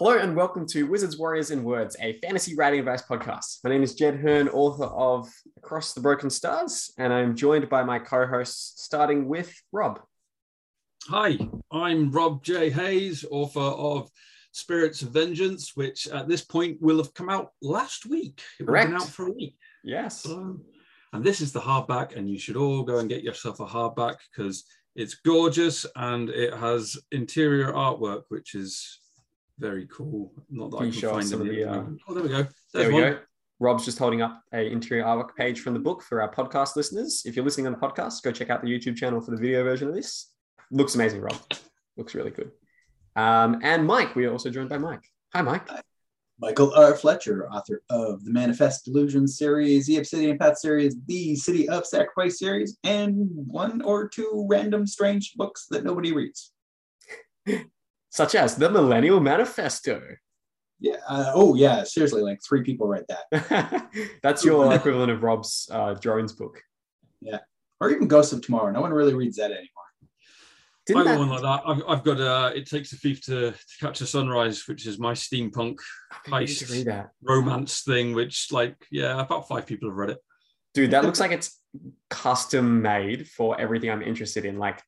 Hello and welcome to Wizards, Warriors, and Words, a fantasy writing advice podcast. My name is Jed Herne, author of Across the Broken Stars, and I'm joined by my co-hosts, starting with Rob. Hi, I'm Rob J. Hayes, author of Spirits of Vengeance, which at this point will have come out last week. It been out for a week. Yes. Um, and this is the hardback, and you should all go and get yourself a hardback because it's gorgeous and it has interior artwork, which is very cool. Not that Can I you can show find some them of the, uh, Oh, there we go. There we one. go. Rob's just holding up a interior artwork page from the book for our podcast listeners. If you're listening on the podcast, go check out the YouTube channel for the video version of this. Looks amazing, Rob. Looks really good. Um, and Mike, we are also joined by Mike. Hi, Mike. Michael R. Fletcher, author of the Manifest Delusions series, the Obsidian Path series, the City of Sacrifice series, and one or two random strange books that nobody reads. Such as the Millennial Manifesto. Yeah. Uh, oh, yeah. Seriously, like three people read that. That's your equivalent of Rob's uh, drones book. Yeah. Or even Ghosts of Tomorrow. No one really reads that anymore. Didn't I got that- one like that. I've, I've got uh, It Takes a Thief to, to Catch a Sunrise, which is my steampunk I heist romance thing, which, like, yeah, about five people have read it. Dude, that looks like it's custom made for everything I'm interested in. Like,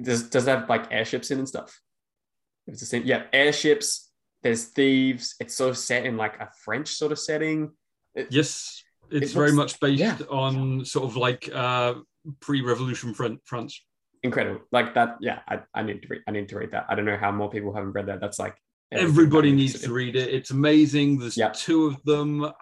does does that have like airships in and stuff? It's the same. Yeah, airships. There's thieves. It's sort of set in like a French sort of setting. It- Yes, it's It very looks- much based yeah. on sort of like uh, pre-revolution Fran- France. incredible. Like that. Yeah, I, I need to read. I need to read that. I don't know how more people haven't read that. That's like Everybody needs to read it. It's amazing. There's Yep. two of them, uh,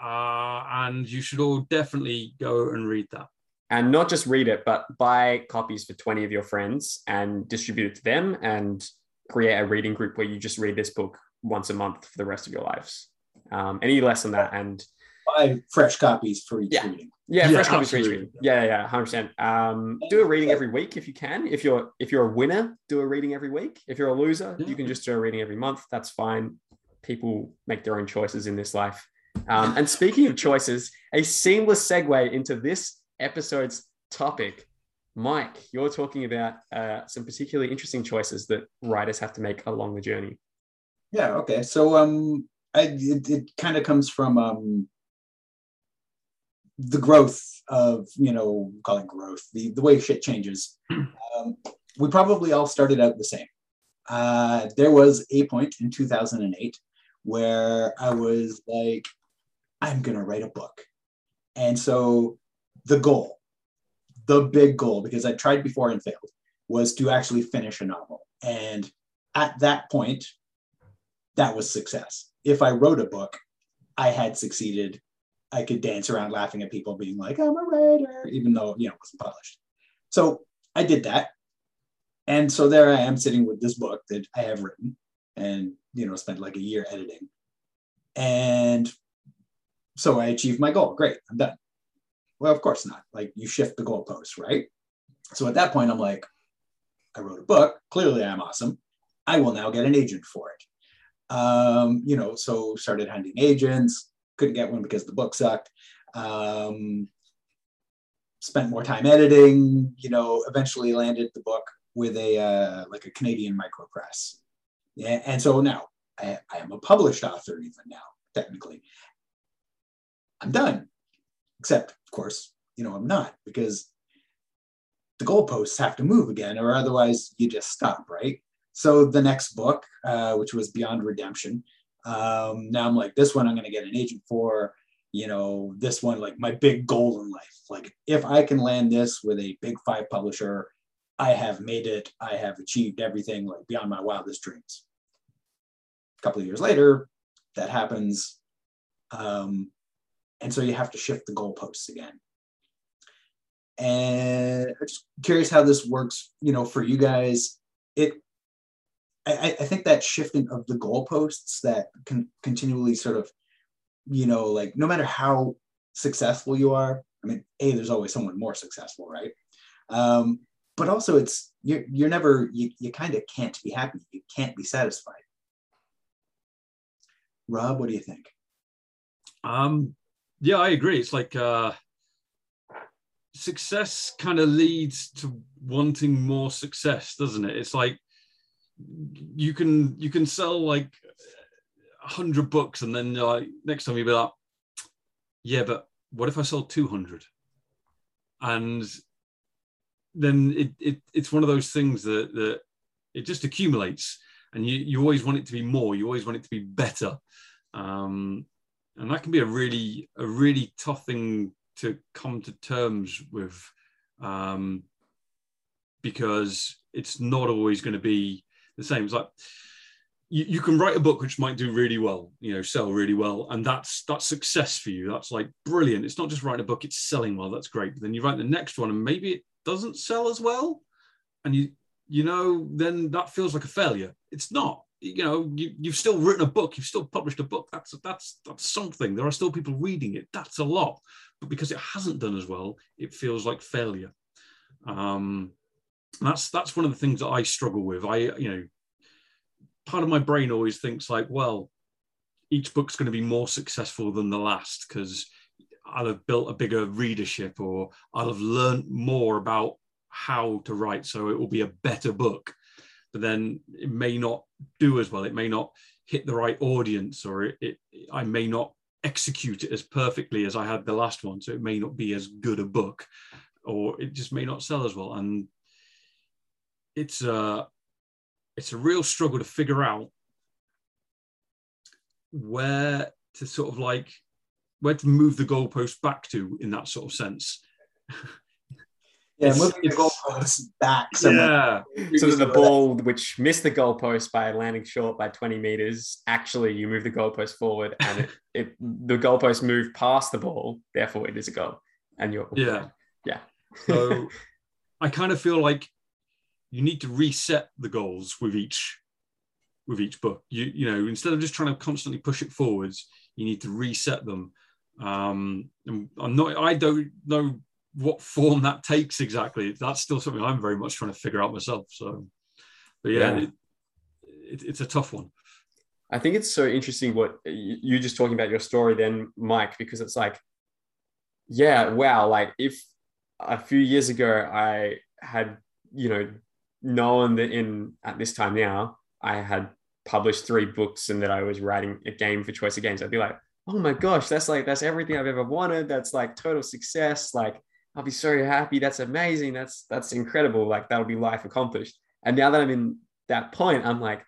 and you should all definitely go and read that. and not just read it, but buy copies for 20 of your friends and distribute it to them and create a reading group where you just read this book once a month for the rest of your lives. Um, any less than that. And Buy fresh copies for each Yeah. reading. yeah, Yeah, fresh copies for each reading. Yeah, yeah, 100%. Um, do a reading every week if you can. If you're if you're a winner, do a reading every week. If you're a loser, you can just do a reading every month. That's fine. People make their own choices in this life. Um, and speaking of choices, a seamless segue into this episode's topic. Mike, you're talking about uh, some particularly interesting choices that writers have to make along the journey. Yeah. Okay. So um, I, it, it kind of comes from um, the growth of you know call it growth the the way shit changes. um, we probably all started out the same. Uh, there was a point in 2008 where I was like, I'm gonna write a book, and so the goal, the big goal, because I tried before and failed, was to actually finish a novel. And at that point, that was success. If I wrote a book, I had succeeded. I could dance around laughing at people being like, I'm a writer, even though, you know, it wasn't published. So I did that. And so there I am sitting with this book that I have written. and you know spent like a year editing. And so I achieved my goal. Great, I'm done. Well, of course not. Like you shift the goalposts, right? So at that point, I'm like, I wrote a book. Clearly, I'm awesome. I will now get an agent for it. Um, you know, so started hunting agents. Couldn't get one because the book sucked. Um, spent more time editing. You know, eventually landed the book with a uh, like a Canadian micro press. Yeah, and so now I, I am a published author even now, technically. I'm done. Except, of course, you know, I'm not because the goalposts have to move again, or otherwise you just stop, right? So the next book, uh, which was Beyond Redemption, um, now I'm like, this one I'm going to get an agent for. You know, this one, like my big goal in life. Like, if I can land this with a big five publisher, I have made it. I have achieved everything like beyond my wildest dreams. A couple of years later, that happens. Um, and so you have to shift the goalposts again. And I'm just curious how this works, you know, for you guys. It, I, I think that shifting of the goalposts that can continually sort of, you know, like no matter how successful you are, I mean, A, there's always someone more successful, right? Um, but also it's you're, you're never you, you kind of can't be happy you can't be satisfied rob what do you think um yeah i agree. It's like uh success kind of leads to wanting more success doesn't it? It's like you can you can sell like 100 books and then uh, next time you'll be like yeah but what if i sold 200 and then it, it it's one of those things that that it just accumulates and you you always want it to be more you always want it to be better. Um, and that can be a really a really tough thing to come to terms with um, because it's not always going to be the same. It's like you, you can write a book which might do really well you know sell really well and that's that's success for you. That's like brilliant. It's not just writing a book it's selling well. That's great. But then you write the next one and maybe it doesn't sell as well and you you know then that feels like a failure. It's not you know you, you've still written a book you've still published a book. That's that's that's something. There are still people reading it. That's a lot. But because it hasn't done as well it feels like failure. Um that's that's one of the things that i struggle with. I you know part of my brain always thinks like well each book's going to be more successful than the last because I'll have built a bigger readership or I'll have learned more about how to write. So it will be a better book. But then it may not do as well. It may not hit the right audience or it, it I may not execute it as perfectly as I had the last one. So it may not be as good a book or it just may not sell as well. And it's a, it's a real struggle to figure out where to sort of like where to move the goalpost back to in that sort of sense. Yeah, it's, moving the goalpost back. Somewhere. Yeah. So the ball which missed the goalpost by landing short by 20 meters, actually you move the goalpost forward and it, it the goalpost moved past the ball, therefore it is a goal. And you're yeah. Yeah. so I kind of feel like you need to reset the goals with each with each book. You you know, instead of just trying to constantly push it forwards, you need to reset them um, I'm not, I don't know what form that takes exactly. That's still something I'm very much trying to figure out myself. So, but yeah, yeah. It, it, it's a tough one. I think it's so interesting what you just talking about your story then, Mike, because it's like, yeah, wow. Like if a few years ago I had, you know, known that in at this time now I had published three books and that I was writing a game for Choice of Games, I'd be like, oh my gosh, that's like, that's everything I've ever wanted. That's like total success. Like, I'll be so happy. That's amazing. That's, that's incredible. Like, that'll be life accomplished. And now that I'm in that point, I'm like,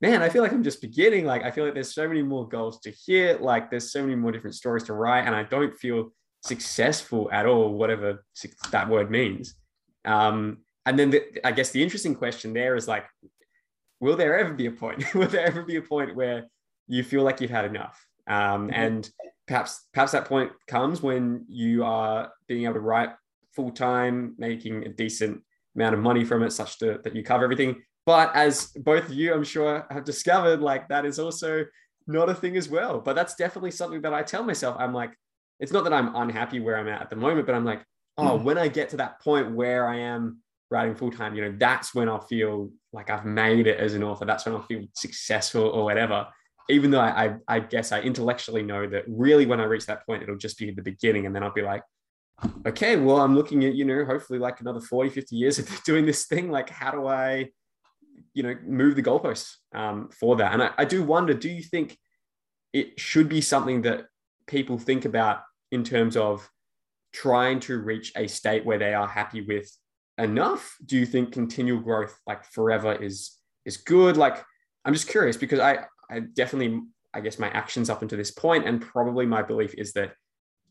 man, I feel like I'm just beginning. Like, I feel like there's so many more goals to hit. Like, there's so many more different stories to write. And I don't feel successful at all, whatever that word means. Um, and then the, I guess the interesting question there is like, will there ever be a point? will there ever be a point where you feel like you've had enough? Um, and perhaps perhaps that point comes when you are being able to write full time, making a decent amount of money from it, such to, that you cover everything. But as both of you, I'm sure, have discovered, like that is also not a thing as well. But that's definitely something that I tell myself. I'm like, it's not that I'm unhappy where I'm at at the moment, but I'm like, oh, mm. when I get to that point where I am writing full time, you know, that's when I'll feel like I've made it as an author. That's when I'll feel successful or whatever. Even though I, I, I guess I intellectually know that really when I reach that point, it'll just be the beginning. And then I'll be like, okay, well, I'm looking at, you know, hopefully like another 40, 50 years of doing this thing. Like, how do I, you know, move the goalposts um, for that? And I, I do wonder, do you think it should be something that people think about in terms of trying to reach a state where they are happy with enough? Do you think continual growth like forever is is good? Like I'm just curious because I I definitely I guess my actions up until this point and probably my belief is that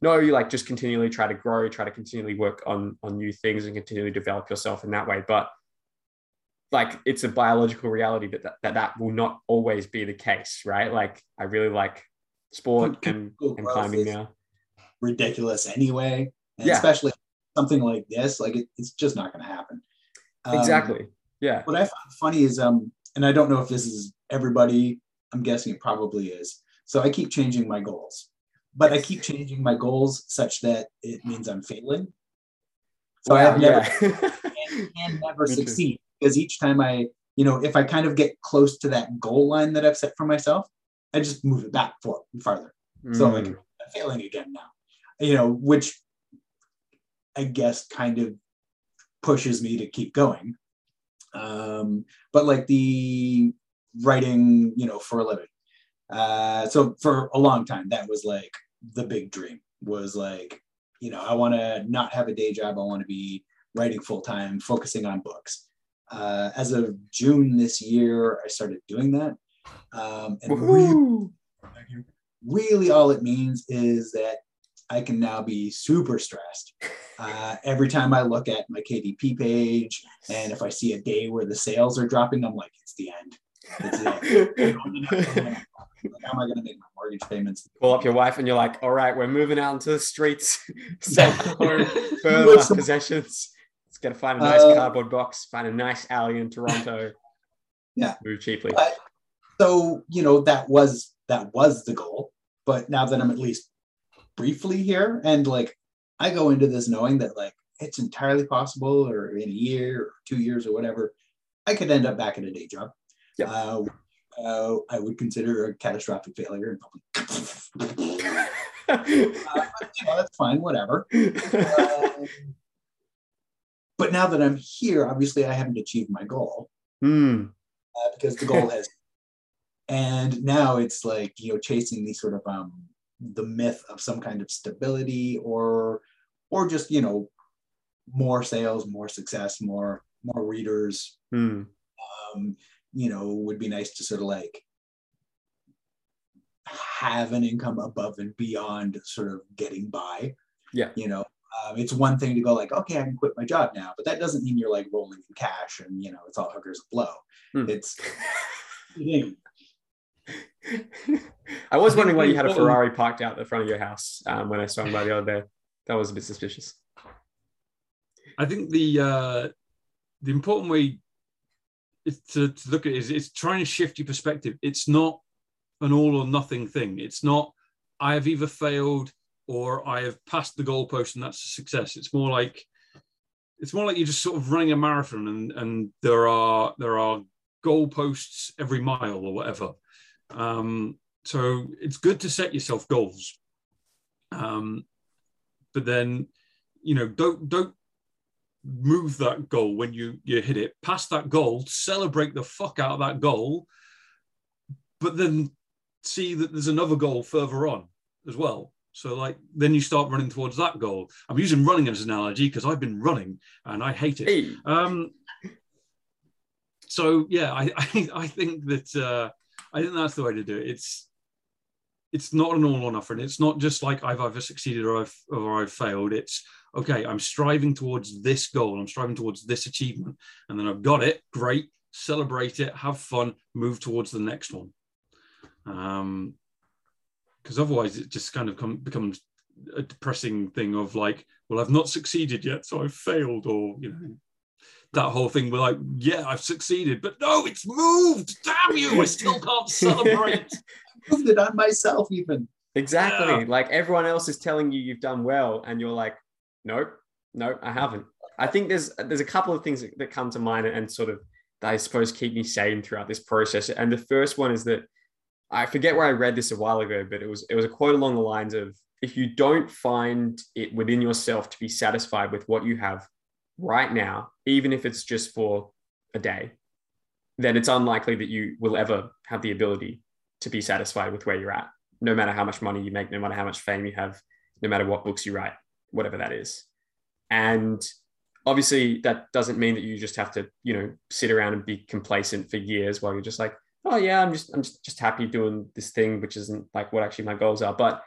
no, you like just continually try to grow, try to continually work on on new things and continually develop yourself in that way. But like it's a biological reality that that, that, that will not always be the case, right? Like I really like sport and, and climbing now. Ridiculous anyway. And Yeah. especially something like this, like it, it's just not going to happen. Um, Exactly. Yeah. What I find funny is, um, and I don't know if this is everybody. I'm guessing it probably is. So I keep changing my goals, but I keep changing my goals such that it means I'm failing. So I have never yeah. can never succeed because each time I, you know, if I kind of get close to that goal line that I've set for myself, I just move it back for farther. So like Mm. I'm failing again now, you know, which I guess kind of pushes me to keep going. Um, but like the writing, you know, for a living. Uh, so for a long time, that was like the big dream was like, you know, I want to not have a day job. I want to be writing full time, focusing on books. Uh, as of June this year, I started doing that. Um, and really, really all it means is that I can now be super stressed. Uh, every time I look at my KDP page, and if I see a day where the sales are dropping, I'm like, it's the end. It's. Like, how am I going to make my mortgage payments? Call up your wife and you're like, all right, we're moving out into the streets, sell home, burn our some- possessions. Let's get to find a nice Uh, cardboard box, find a nice alley in Toronto. Yeah. Move cheaply. But- So you know that was that was the goal. But now that I'm at least briefly here, and like I go into this knowing that like it's entirely possible, or in a year or two years or whatever, I could end up back in a day job. Yep. Uh, uh, I would consider a catastrophic failure and probably, uh, you know, that's fine, whatever. Um, but now that I'm here, obviously I haven't achieved my goal Hmm. uh, because the goal has, and now it's like you know chasing the sort of um the myth of some kind of stability or or just you know more sales, more success, more more readers. Hmm. Um, you know, would be nice to sort of like have an income above and beyond sort of getting by. Yeah. You know, um, it's one thing to go like, okay, I can quit my job now, but that doesn't mean you're like rolling in cash and you know it's all hookers and blow. Hmm. It's. I was wondering why you had a Ferrari parked out the front of your house um, when I saw swung by the other day. That was a bit suspicious. I think the uh, the important way is to, to look at it is it's trying to shift your perspective. It's not an all or nothing thing. It's not I have either failed or I have passed the goalpost and that's a success. It's more like it's more like you're just sort of running a marathon and and there are there are goalposts every mile or whatever. Um, so it's good to set yourself goals. Um, but then you know don't don't move that goal when you you hit it past that goal celebrate the fuck out of that goal but then see that there's another goal further on as well. So like then you start running towards that goal. I'm using running as an analogy because i've been running and i hate it. Hey, um so yeah i i, I think that uh i think that's the way to do it. It's it's not an all or nothing. It's not just like i've either succeeded or i've or i've failed. It's okay i'm striving towards this goal i'm striving towards this achievement and then i've got it great celebrate it have fun move towards the next one um because otherwise it just kind of come, becomes a depressing thing of like well i've not succeeded yet so i've failed or you know that whole thing We're like, yeah, I've succeeded, but no, it's moved. Damn you! I still can't celebrate. Moved it on myself, even. Exactly. Yeah. Like everyone else is telling you you've done well, and you're like, nope, nope, I haven't. I think there's there's a couple of things that, that come to mind and sort of I suppose keep me sane throughout this process. And the first one is that I forget where I read this a while ago, but it was it was a quote along the lines of if you don't find it within yourself to be satisfied with what you have right now, even if it's just for a day, then it's unlikely that you will ever have the ability to be satisfied with where you're at, no matter how much money you make, no matter how much fame you have, no matter what books you write, whatever that is. And obviously, that doesn't mean that you just have to, you know, sit around and be complacent for years while you're just like, oh yeah, I'm just I'm just, just happy doing this thing, which isn't like what actually my goals are. But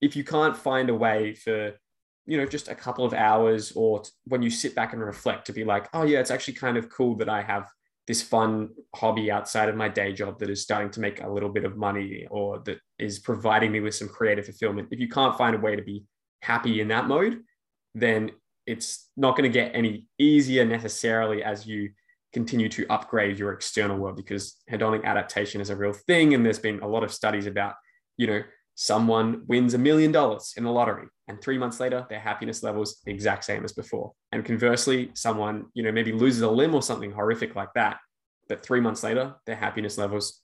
if you can't find a way for you know just a couple of hours or t- when you sit back and reflect to be like oh yeah it's actually kind of cool that i have this fun hobby outside of my day job that is starting to make a little bit of money or that is providing me with some creative fulfillment if you can't find a way to be happy in that mode then it's not going to get any easier necessarily as you continue to upgrade your external world because hedonic adaptation is a real thing and there's been a lot of studies about you know someone wins a million dollars in the lottery and three months later their happiness levels the exact same as before. And conversely someone you know maybe loses a limb or something horrific like that but three months later their happiness levels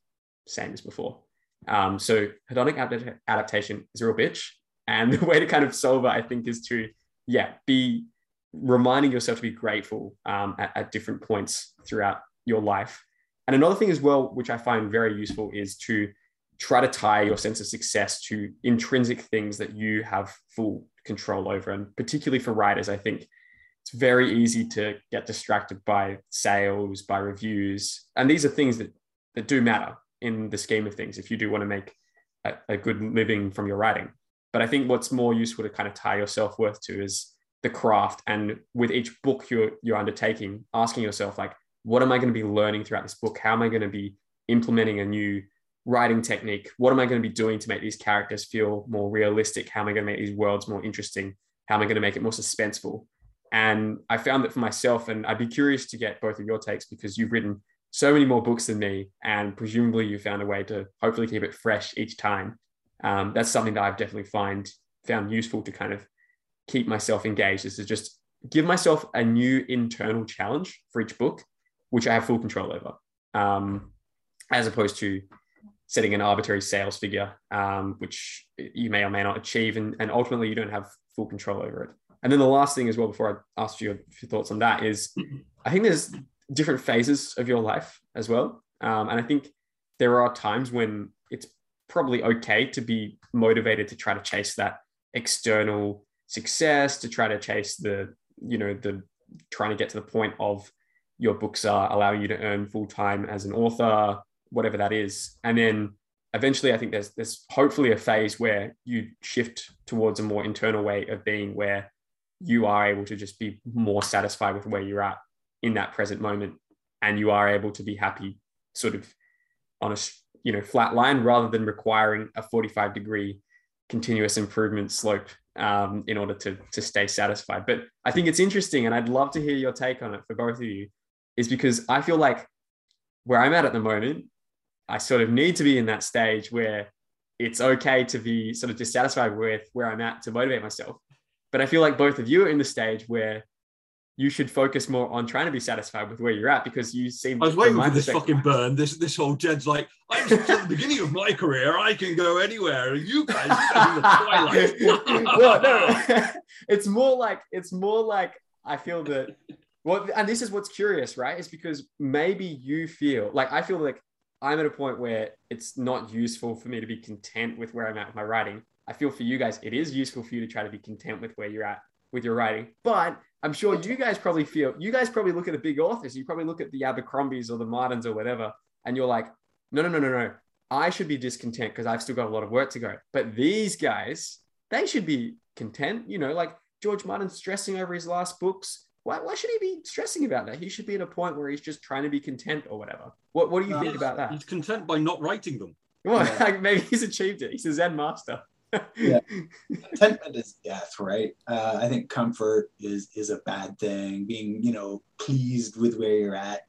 same as before. Um, so hedonic adapt- adaptation is a real bitch and the way to kind of solve it i think is to yeah be reminding yourself to be grateful um, at, at different points throughout your life and another thing as well which i find very useful is to try to tie your sense of success to intrinsic things that you have full control over. And particularly for writers, I think it's very easy to get distracted by sales, by reviews. And these are things that, that do matter in the scheme of things if you do want to make a, a good living from your writing. But I think what's more useful to kind of tie your self worth to is the craft. And with each book you're, you're undertaking, asking yourself, like, what am I going to be learning throughout this book? How am I going to be implementing a new writing technique? What am I going to be doing to make these characters feel more realistic? How am I going to make these worlds more interesting? How am I going to make it more suspenseful? And I found that for myself, and I'd be curious to get both of your takes because you've written so many more books than me, and presumably you found a way to hopefully keep it fresh each time. Um, that's something that I've definitely find found useful to kind of keep myself engaged. Is to just give myself a new internal challenge for each book, which I have full control over, um, as opposed to setting an arbitrary sales figure, um, which you may or may not achieve, and, and ultimately you don't have full control over it. And then the last thing as well, before I ask you your thoughts on that, is I think there's different phases of your life as well, um, and I think there are times when it's probably okay to be motivated to try to chase that external success, to try to chase the you know the trying to get to the point of your books are allowing you to earn full time as an author whatever that is. And then eventually I think there's there's hopefully a phase where you shift towards a more internal way of being where you are able to just be more satisfied with where you're at in that present moment and you are able to be happy sort of on a you know flat line rather than requiring a 45 degree continuous improvement slope um, in order to to stay satisfied but i think it's interesting and i'd love to hear your take on it for both of you is because i feel like where i'm at at the moment I sort of need to be in that stage where it's okay to be sort of dissatisfied with where I'm at to motivate myself. But I feel like both of you are in the stage where you should focus more on trying to be satisfied with where you're at because you seem. I was waiting for this fucking burn. This this whole Jed's like, I'm at the beginning of my career. I can go anywhere. And you guys are in the twilight. well, no, it's more like it's more like I feel that. Well, and this is what's curious, right? Is because maybe you feel like I feel like I'm at a point where it's not useful for me to be content with where I'm at with my writing. I feel for you guys, it is useful for you to try to be content with where you're at with your writing. But I'm sure you guys probably feel, you guys probably look at the big authors, you probably look at the Abercrombies or the Martins or whatever, and you're like, no, no, no, no, no. I should be discontent because I've still got a lot of work to go. But these guys, they should be content. You know, like George Martin stressing over his last books. Why, why should he be stressing about that? He should be at a point where he's just trying to be content or whatever. What, what do you No, think about that? He's content by not writing them. Well, Yeah. like maybe he's achieved it. He's a Zen master. Yeah. contentment is death, right? Uh, I think comfort is is a bad thing. Being, you know, pleased with where you're at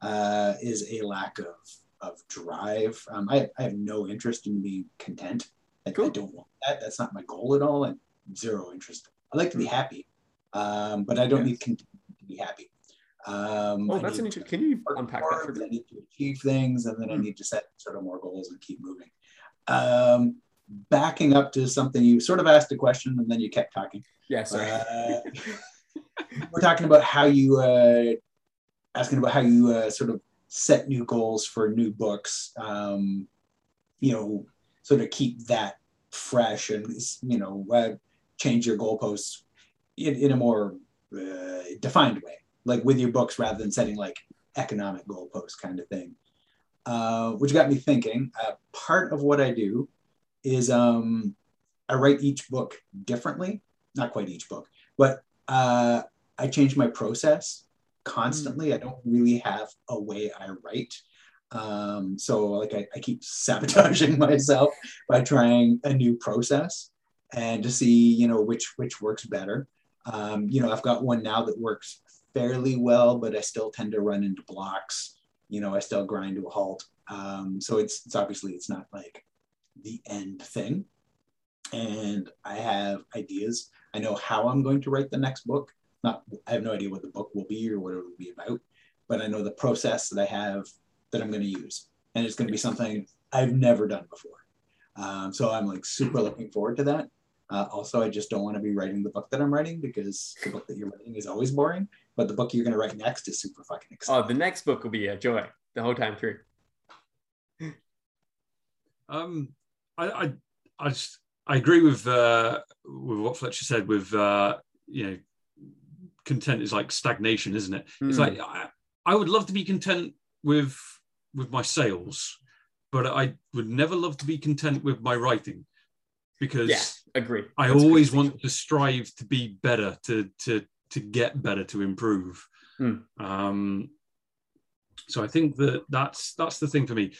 uh, is a lack of of drive. Um, I, I have no interest in being content. I, Cool. I don't want that. That's not my goal at all. And zero interest. I like to be happy, um, but I don't need content to be happy. Um, Oh, I that's an interesting. Can you unpack that for hard, I need to achieve things, and then I Hmm. need to set sort of more goals and keep moving. Um, backing up to something you sort of asked a question and then you kept talking. Yeah, sorry. Uh, we're talking about how you uh, asking about how you uh, sort of set new goals for new books. Um, you know, sort of keep that fresh and you know uh, change your goalposts in, in a more uh, defined way, like with your books rather than setting like economic goalposts kind of thing. Uh, which got me thinking. Uh, part of what I do is um, I write each book differently. Not quite each book, but uh, I change my process constantly. I don't really have a way I write. Um, so like I, I keep sabotaging myself by trying a new process and to see, you know, which which works better. Um, you know, I've got one now that works fairly well, but I still tend to run into blocks. You know, I still grind to a halt. Um, so it's it's obviously it's not like the end thing. And I have ideas. I know how I'm going to write the next book. Not I have no idea what the book will be or what it will be about, but I know the process that I have that I'm going to use. And it's going to be something I've never done before. Um, so I'm like super looking forward to that. Uh, also, I just don't want to be writing the book that I'm writing because the book that you're writing is always boring. But the book you're going to write next is super fucking exciting. oh, the next book will be a joy the whole time through. Um, I, I, I just, I agree with uh, with what Fletcher said. With uh, you know, content is like stagnation, isn't it? It's Hmm. like I, I would love to be content with with my sales, but I would never love to be content with my writing because Yeah, agree. I That's always want to strive to be better, to to to get better, to improve. Hmm. Um, so I think that that's that's the thing for me.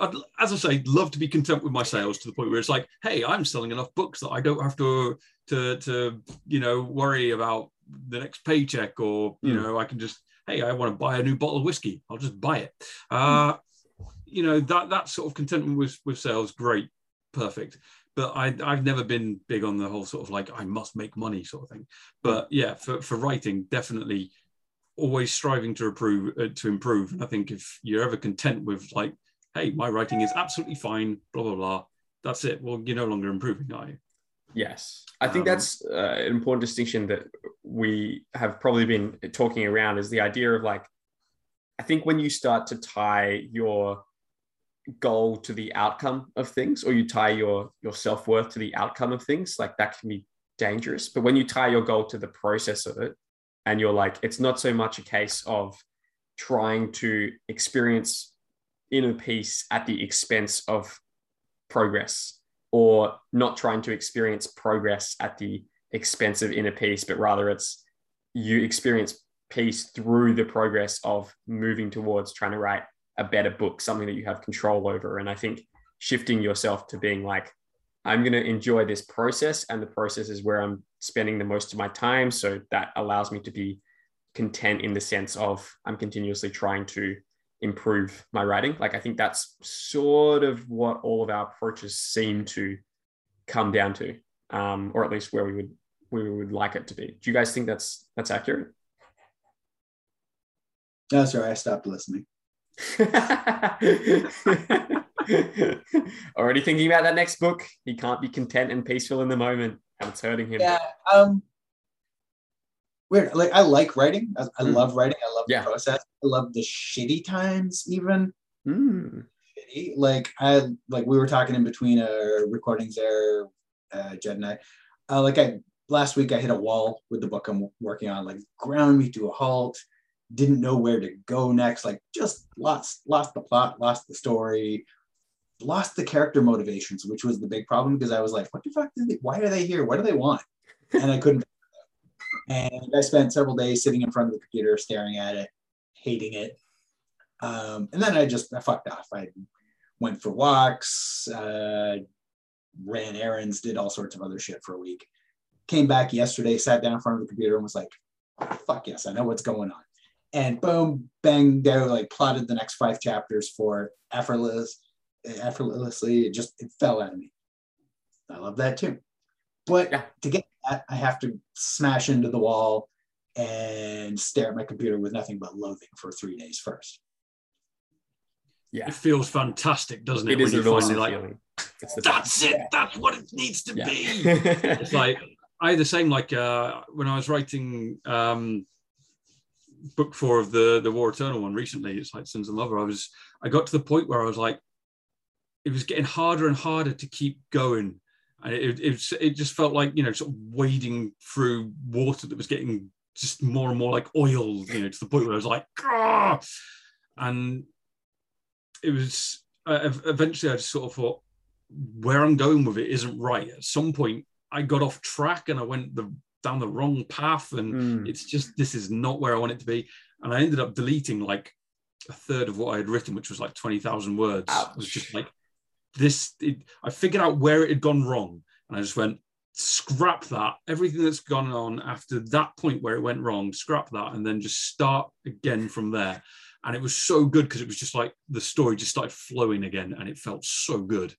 I'd, as I say, love to be content with my sales to the point where it's like, hey, I'm selling enough books that I don't have to to to you know worry about the next paycheck, or you Hmm. know, I can just hey, I want to buy a new bottle of whiskey, I'll just buy it. Uh, you know that that sort of contentment with with sales, great, perfect but I, I've never been big on the whole sort of like I must make money sort of thing. But yeah, for, for writing, definitely always striving to improve. Uh, to improve. And I think if you're ever content with like, hey, my writing is absolutely fine, blah blah blah, that's it. Well, you're no longer improving, are you? Yes, I think Um, that's uh, an important distinction that we have probably been talking around is the idea of like, I think when you start to tie your goal to the outcome of things, or you tie your your self worth to the outcome of things, like that can be dangerous. But when you tie your goal to the process of it, and you're like, it's not so much a case of trying to experience inner peace at the expense of progress or not trying to experience progress at the expense of inner peace, but rather it's you experience peace through the progress of moving towards trying to write a better book, something that you have control over. And I think shifting yourself to being like, I'm going to enjoy this process, and the process is where I'm spending the most of my time. So that allows me to be content in the sense of I'm continuously trying to improve my writing. Like I think that's sort of what all of our approaches seem to come down to, um, or at least where we would we would like it to be. Do you guys think that's that's accurate? No, sorry, I stopped listening. Already thinking about that next book. He can't be content and peaceful in the moment, and it's hurting him. Yeah. Um, weird. Like I like writing. I, I Mm. love writing. I love Yeah. the process. I love the shitty times, even. Mm. shitty. Like I like we were talking in between uh recordings there, uh Jed and I. Uh, like I last week I hit a wall with the book I'm working on, like ground me to a halt, didn't know where to go next, like just lost lost the plot, lost the story, lost the character motivations, which was the big problem because I was like, what the fuck they, why are they here? What do they want? And I couldn't and I spent several days sitting in front of the computer staring at it, hating it. Um, and then I just I fucked off. I went for walks, uh, ran errands, did all sorts of other shit for a week. Came back yesterday, sat down in front of the computer and was like, fuck yes, I know what's going on. And boom, banged out, like plotted the next five chapters for effortless, effortlessly. It just it fell out of me. I love that too. But Yeah. to get that, I have to smash into the wall and stare at my computer with nothing but loathing for three days first. Yeah. It feels fantastic, doesn't it? It is when an you awesome finally like, feeling. It's the that's it. That's what it needs to Yeah. be. it's like I had the same like uh when I was writing um book four of the the War Eternal one recently, it's like Sins of Mother. I was I got to the point where I was like, it was getting harder and harder to keep going. And it, it, it just felt like, you know, sort of wading through water that was getting just more and more like oil, you know, to the point where I was like, "Grr!" and it was uh, eventually I just sort of thought, where I'm going with it isn't right. At some point, I got off track and I went the down the wrong path, and Mm. it's just this is not where I want it to be. And I ended up deleting like a third of what I had written, which was like twenty thousand words. It was just like this. It, I figured out where it had gone wrong, and I just went scrap that. Everything that's gone on after that point where it went wrong, scrap that, and then just start again from there. And it was so good because it was just like the story just started flowing again, and it felt so good.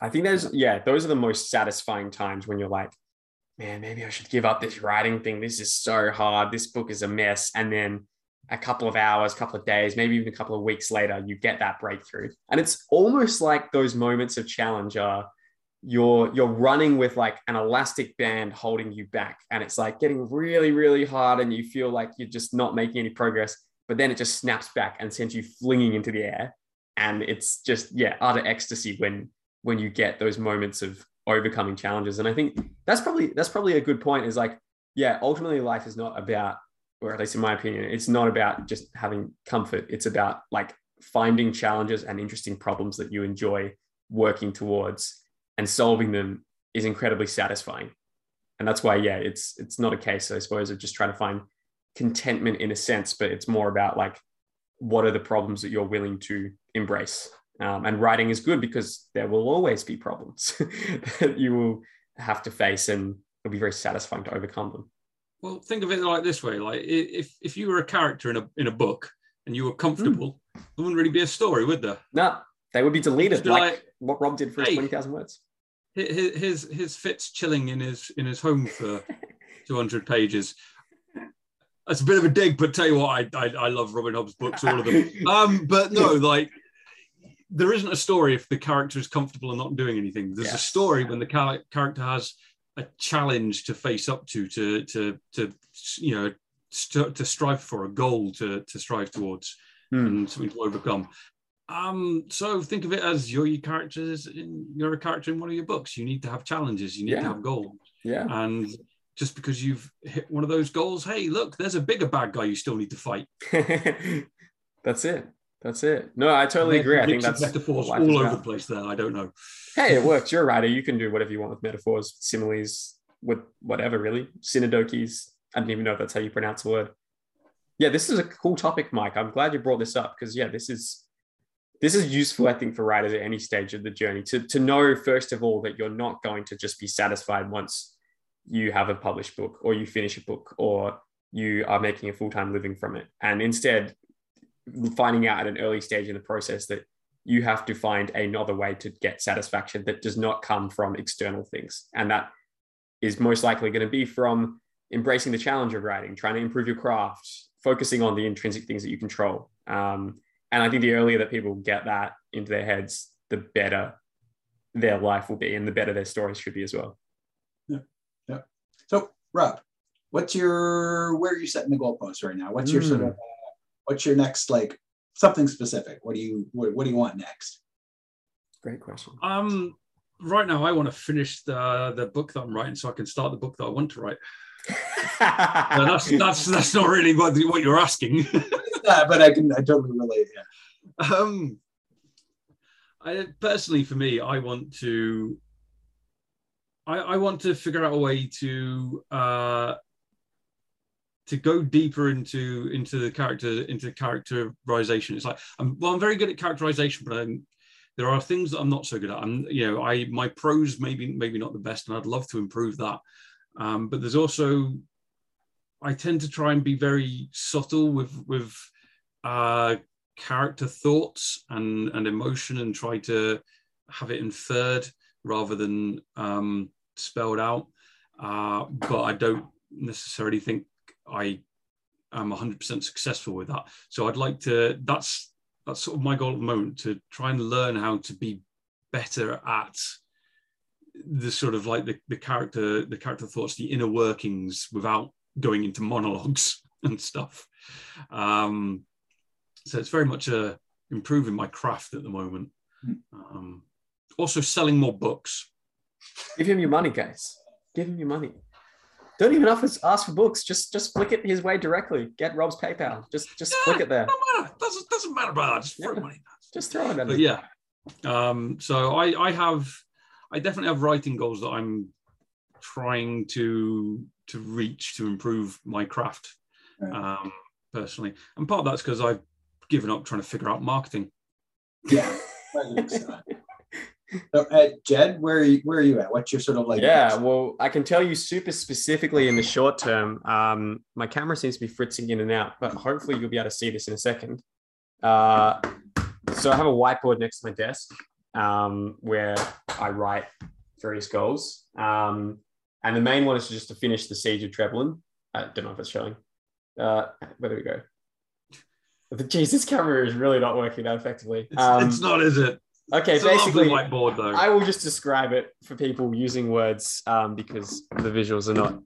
I think there's yeah, those are the most satisfying times when you're like, man, maybe I should give up this writing thing. This is so hard. This book is a mess. And then a couple of hours, a couple of days, maybe even a couple of weeks later, you get that breakthrough. And it's almost like those moments of challenge are you're you're running with like an elastic band holding you back. And it's like getting really, really hard and you feel like you're just not making any progress. But then it just snaps back and sends you flinging into the air. And it's just, yeah, utter ecstasy when when you get those moments of overcoming challenges and i think that's probably that's probably a good point is like yeah ultimately life is not about or at least in my opinion it's not about just having comfort. It's about like finding challenges and interesting problems that you enjoy working towards and solving them is incredibly satisfying. And that's why yeah it's it's not a case i suppose of just trying to find contentment in a sense but it's more about like what are the problems that you're willing to embrace? Um, and writing is good because there will always be problems that you will have to face, and it'll be very satisfying to overcome them. Well, think of it like this way: like if if you were a character in a in a book and you were comfortable, there wouldn't really be a story, would there? No, they would be deleted, be like, like, what Rob did for his "Hey." twenty thousand words. His his his Fitz chilling in his in his home for two hundred pages. That's a bit of a dig, but tell you what, I, I I love Robin Hobb's books, all of them. Um, but no, like there isn't a story if the character is comfortable and not doing anything. There's a story when the char- character has a challenge to face up to, to to to you know st- to strive for a goal to to strive towards Hmm. and something to overcome. Um, so think of it as you're your characters. In, you're a character in one of your books. You need to have challenges. You need Yeah. to have goals. Yeah, And just because you've hit one of those goals, hey, look, there's a bigger bad guy you still need to fight. that's it. That's it. No, I totally agree. I think that's metaphors all over about. the place. There, I don't know. hey, it works. You're a writer. You can do whatever you want with metaphors, similes, with whatever, really. Synodokis. I didn't even know if that's how you pronounce the word. Yeah, this is a cool topic, Mike. I'm glad you brought this up because yeah, this is this is useful, I think, for writers at any stage of the journey to, to know, first of all, that you're not going to just be satisfied once you have a published book or you finish a book or you are making a full-time living from it. And instead, finding out at an early stage in the process that you have to find another way to get satisfaction that does not come from external things. And that is most likely going to be from embracing the challenge of writing, trying to improve your craft, focusing on the intrinsic things that you control. Um, and I think the earlier that people get that into their heads, the better their life will be and the better their stories should be as well. Yeah. Yeah. So, Rob, what's your where are you setting the goalposts right now? What's your sort Mm. of uh, what's your next like something specific? What do you what, what do you want next? Great question. Um, right now, I want to finish the the book that I'm writing, so I can start the book that I want to write. No, that's that's that's not really what what you're asking. Yeah, but I can I totally relate. Yeah. um, I personally, for me, I want to. I, I want to figure out a way to uh, to go deeper into into the character into characterization. It's like I'm well, I'm very good at characterization, but I'm there are things that I'm not so good at. I'm, you know, I my prose maybe maybe not the best, and I'd love to improve that. Um, but there's also, I tend to try and be very subtle with with uh, character thoughts and and emotion, and try to have it inferred rather than um, spelled out. Uh, but I don't necessarily think I am 100% successful with that. So I'd like to. That's that's sort of my goal at the moment to try and learn how to be better at the sort of like the, the character the character thoughts the inner workings without going into monologues and stuff um so it's very much a improving my craft at the moment Hmm. um also selling more books Give him your money, guys. Give him your money. Don't even ask, ask for books. Just just flick it his way directly. Get Rob's PayPal. Just just flick it there. no matter doesn't doesn't matter about that just throw Yeah. money Just throw it at but yeah um so i i have i definitely have writing goals that i'm trying to to reach to improve my craft Right. um personally and part of that's because i've given up trying to figure out marketing Yeah. I think so. So, uh, Jed, where are you, where are you at? What's your sort of like? yeah, well, I can tell you super specifically in the short term. Um, my camera seems to be fritzing in and out, but hopefully you'll be able to see this in a second. Uh, so I have a whiteboard next to my desk um, where I write various goals. Um, and the main one is just to finish the Siege of Treboulin. I don't know if it's showing. Uh, where do we go? The Jesus camera is really not working that effectively. it's, Um, it's not is it okay, it's a basically, whiteboard though I will just describe it for people using words um, because the visuals are not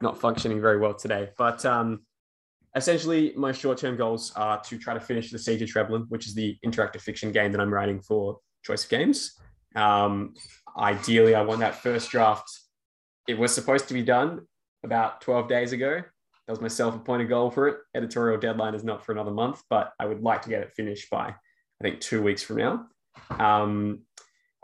not functioning very well today. But um, essentially, my short-term goals are to try to finish the Siege of Treboulin, which is the interactive fiction game that I'm writing for Choice of Games. Um, ideally, I want that first draft. It was supposed to be done about 12 days ago. That was my self-appointed goal for it. Editorial deadline is not for another month, but I would like to get it finished by I think two weeks from now. Um,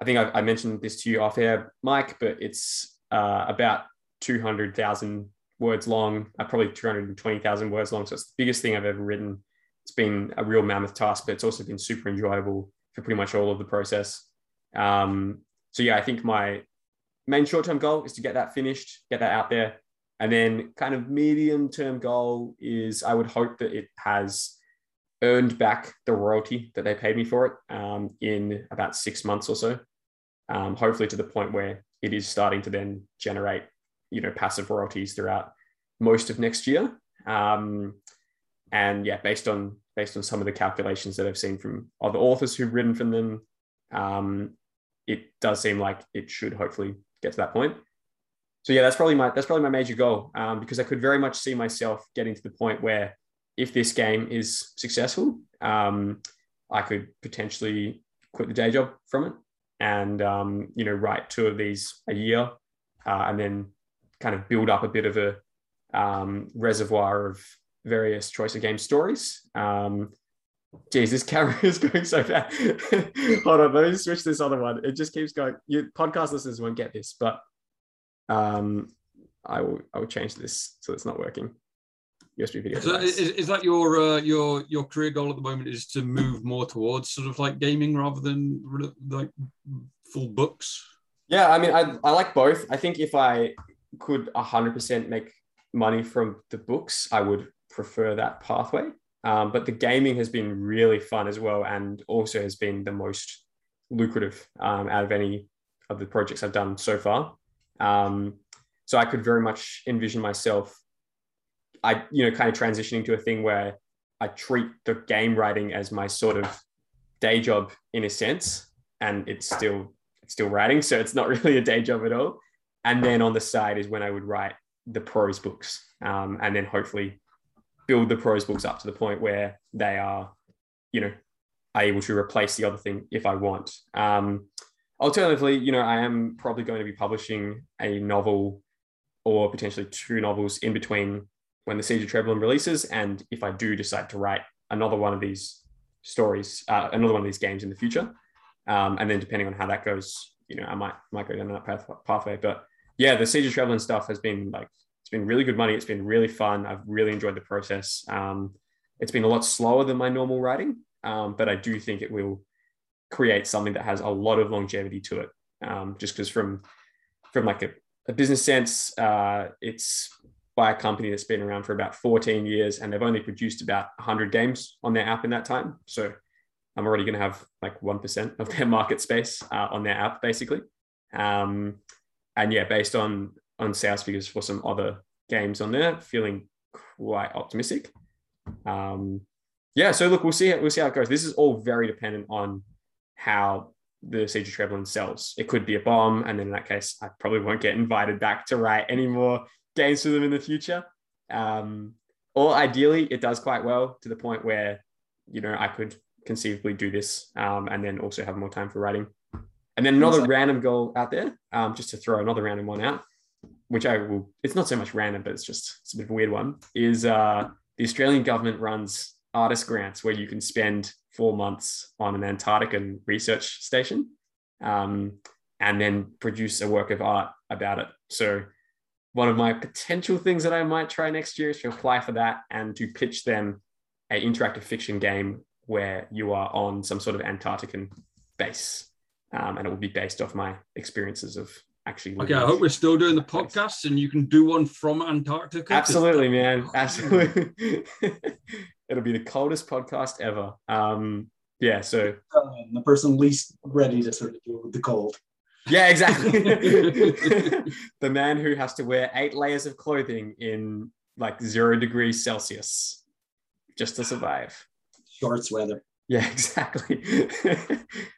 I think I, I mentioned this to you off air, Mike, but it's uh, about 200,000 words long, uh, probably 220,000 words long. So it's the biggest thing I've ever written. It's been a real mammoth task, but it's also been super enjoyable for pretty much all of the process. Um, so yeah, I think my main short-term goal is to get that finished, get that out there. And then kind of medium-term goal is I would hope that it has earned back the royalty that they paid me for it um, in about six months or so. Um, hopefully to the point where it is starting to then generate, you know, passive royalties throughout most of next year. Um, and yeah, based on based on some of the calculations that I've seen from other authors who've written from them, um, it does seem like it should hopefully get to that point. So yeah, that's probably my that's probably my major goal um, because I could very much see myself getting to the point where if this game is successful, um, I could potentially quit the day job from it and um, you know write two of these a year uh, and then kind of build up a bit of a um, reservoir of various choice of game stories. Um, geez, this camera is going so bad. Hold on, let me switch this other one. It just keeps going. You podcast listeners won't get this, but um, I will I will change this so it's not working. USB video. so is, is that your uh, your your career goal at the moment is to move more towards sort of like gaming rather than like full books Yeah, I mean, I, I like both. I think if I could 100% make money from the books, I would prefer that pathway. Um, but the gaming has been really fun as well, and also has been the most lucrative um, out of any of the projects I've done so far. Um, so I could very much envision myself, I you know, kind of transitioning to a thing where I treat the game writing as my sort of day job in a sense, and it's still it's still writing, so it's not really a day job at all. And then on the side is when I would write the prose books, um, and then hopefully build the prose books up to the point where they are, you know, able to replace the other thing if I want. Um, alternatively, you know, I am probably going to be publishing a novel or potentially two novels in between when the Siege of Treboulin releases, and if I do decide to write another one of these stories, uh, another one of these games in the future. Um, and then depending on how that goes, you know, I might might go down that path, pathway. But yeah, the Siege of Treboulin stuff has been like it's been really good money. It's been really fun. I've really enjoyed the process. Um, it's been a lot slower than my normal writing, um, but I do think it will create something that has a lot of longevity to it. Um, just because from from like a, a business sense, uh, it's by a company that's been around for about 14 years and they've only produced about 100 games on their app in that time. So I'm already going to have like 1% of their market space uh, on their app, basically. Um, and yeah, based on on sales figures for some other games on there, feeling quite optimistic. Um, yeah, so look, we'll see. We'll see how it goes. This is all very dependent on how the Siege of Treblinka sells. It could be a bomb, and then in that case, I probably won't get invited back to write any more games for them in the future. Um, or ideally, it does quite well to the point where you know I could conceivably do this um, and then also have more time for writing. And then another random goal out there, um, just to throw another random one out, which I will, it's not so much random, but it's just, it's a bit of a weird one, is uh, the Australian government runs artist grants where you can spend four months on an Antarctican research station um, and then produce a work of art about it. So one of my potential things that I might try next year is to apply for that and to pitch them an interactive fiction game where you are on some sort of Antarctican base. Um, and it will be based off my experiences of actually. Okay, I hope we're still doing the podcast and you can do one from Antarctica. Absolutely, man. Absolutely. It'll be the coldest podcast ever. Um, yeah, so the person least ready to sort of deal with the cold. Yeah, exactly. the man who has to wear eight layers of clothing in like zero degrees Celsius just to survive shorts weather. Yeah, exactly.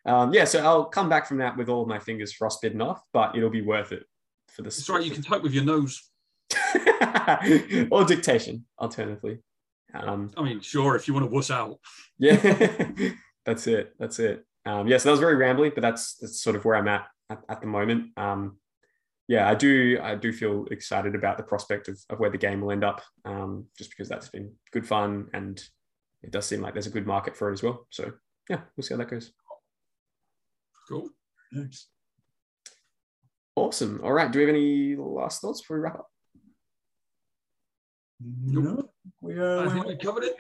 um, yeah, so I'll come back from that with all of my fingers frostbitten off, but it'll be worth it for this. That's right. You can type with your nose. or dictation, alternatively. Um, I mean, sure, if you want to wuss out. Yeah, that's it. That's it. Um, yeah, so that was very rambly, but that's that's sort of where I'm at at, at the moment. Um, yeah, I do I do feel excited about the prospect of, of where the game will end up, um, just because that's been good fun and it does seem like there's a good market for it as well. So yeah, we'll see how that goes. Cool. Thanks. Awesome. All right. Do we have any last thoughts before we wrap up? No, we, uh, I think we covered it.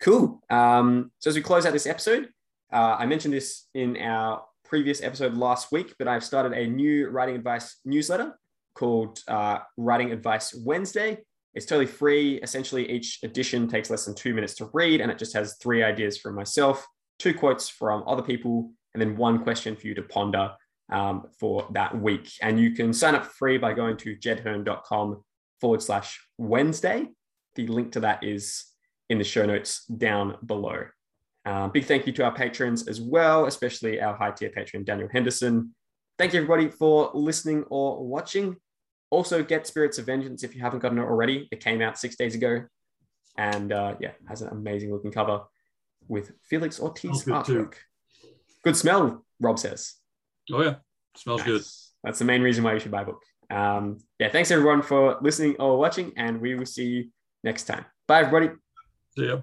Cool. Um, so as we close out this episode, uh, I mentioned this in our previous episode last week, but I've started a new writing advice newsletter called uh, Writing Advice Wednesday. It's totally free. Essentially, each edition takes less than two minutes to read, and it just has three ideas from myself, two quotes from other people, and then one question for you to ponder um, for that week. And you can sign up free by going to jedherne.com forward slash Wednesday. The link to that is in the show notes down below. Uh, big thank you to our patrons as well, especially our high tier patron, Daniel Henderson. Thank you, everybody, for listening or watching. Also, get Spirits of Vengeance if you haven't gotten it already. It came out six days ago, and uh, yeah, has an amazing looking cover with Felix Ortiz good artwork. too. Good smell, Rob says. Oh yeah, smells good. That's the main reason why you should buy a book. Um, yeah, thanks everyone for listening or watching, and we will see you next time. Bye, everybody. See ya.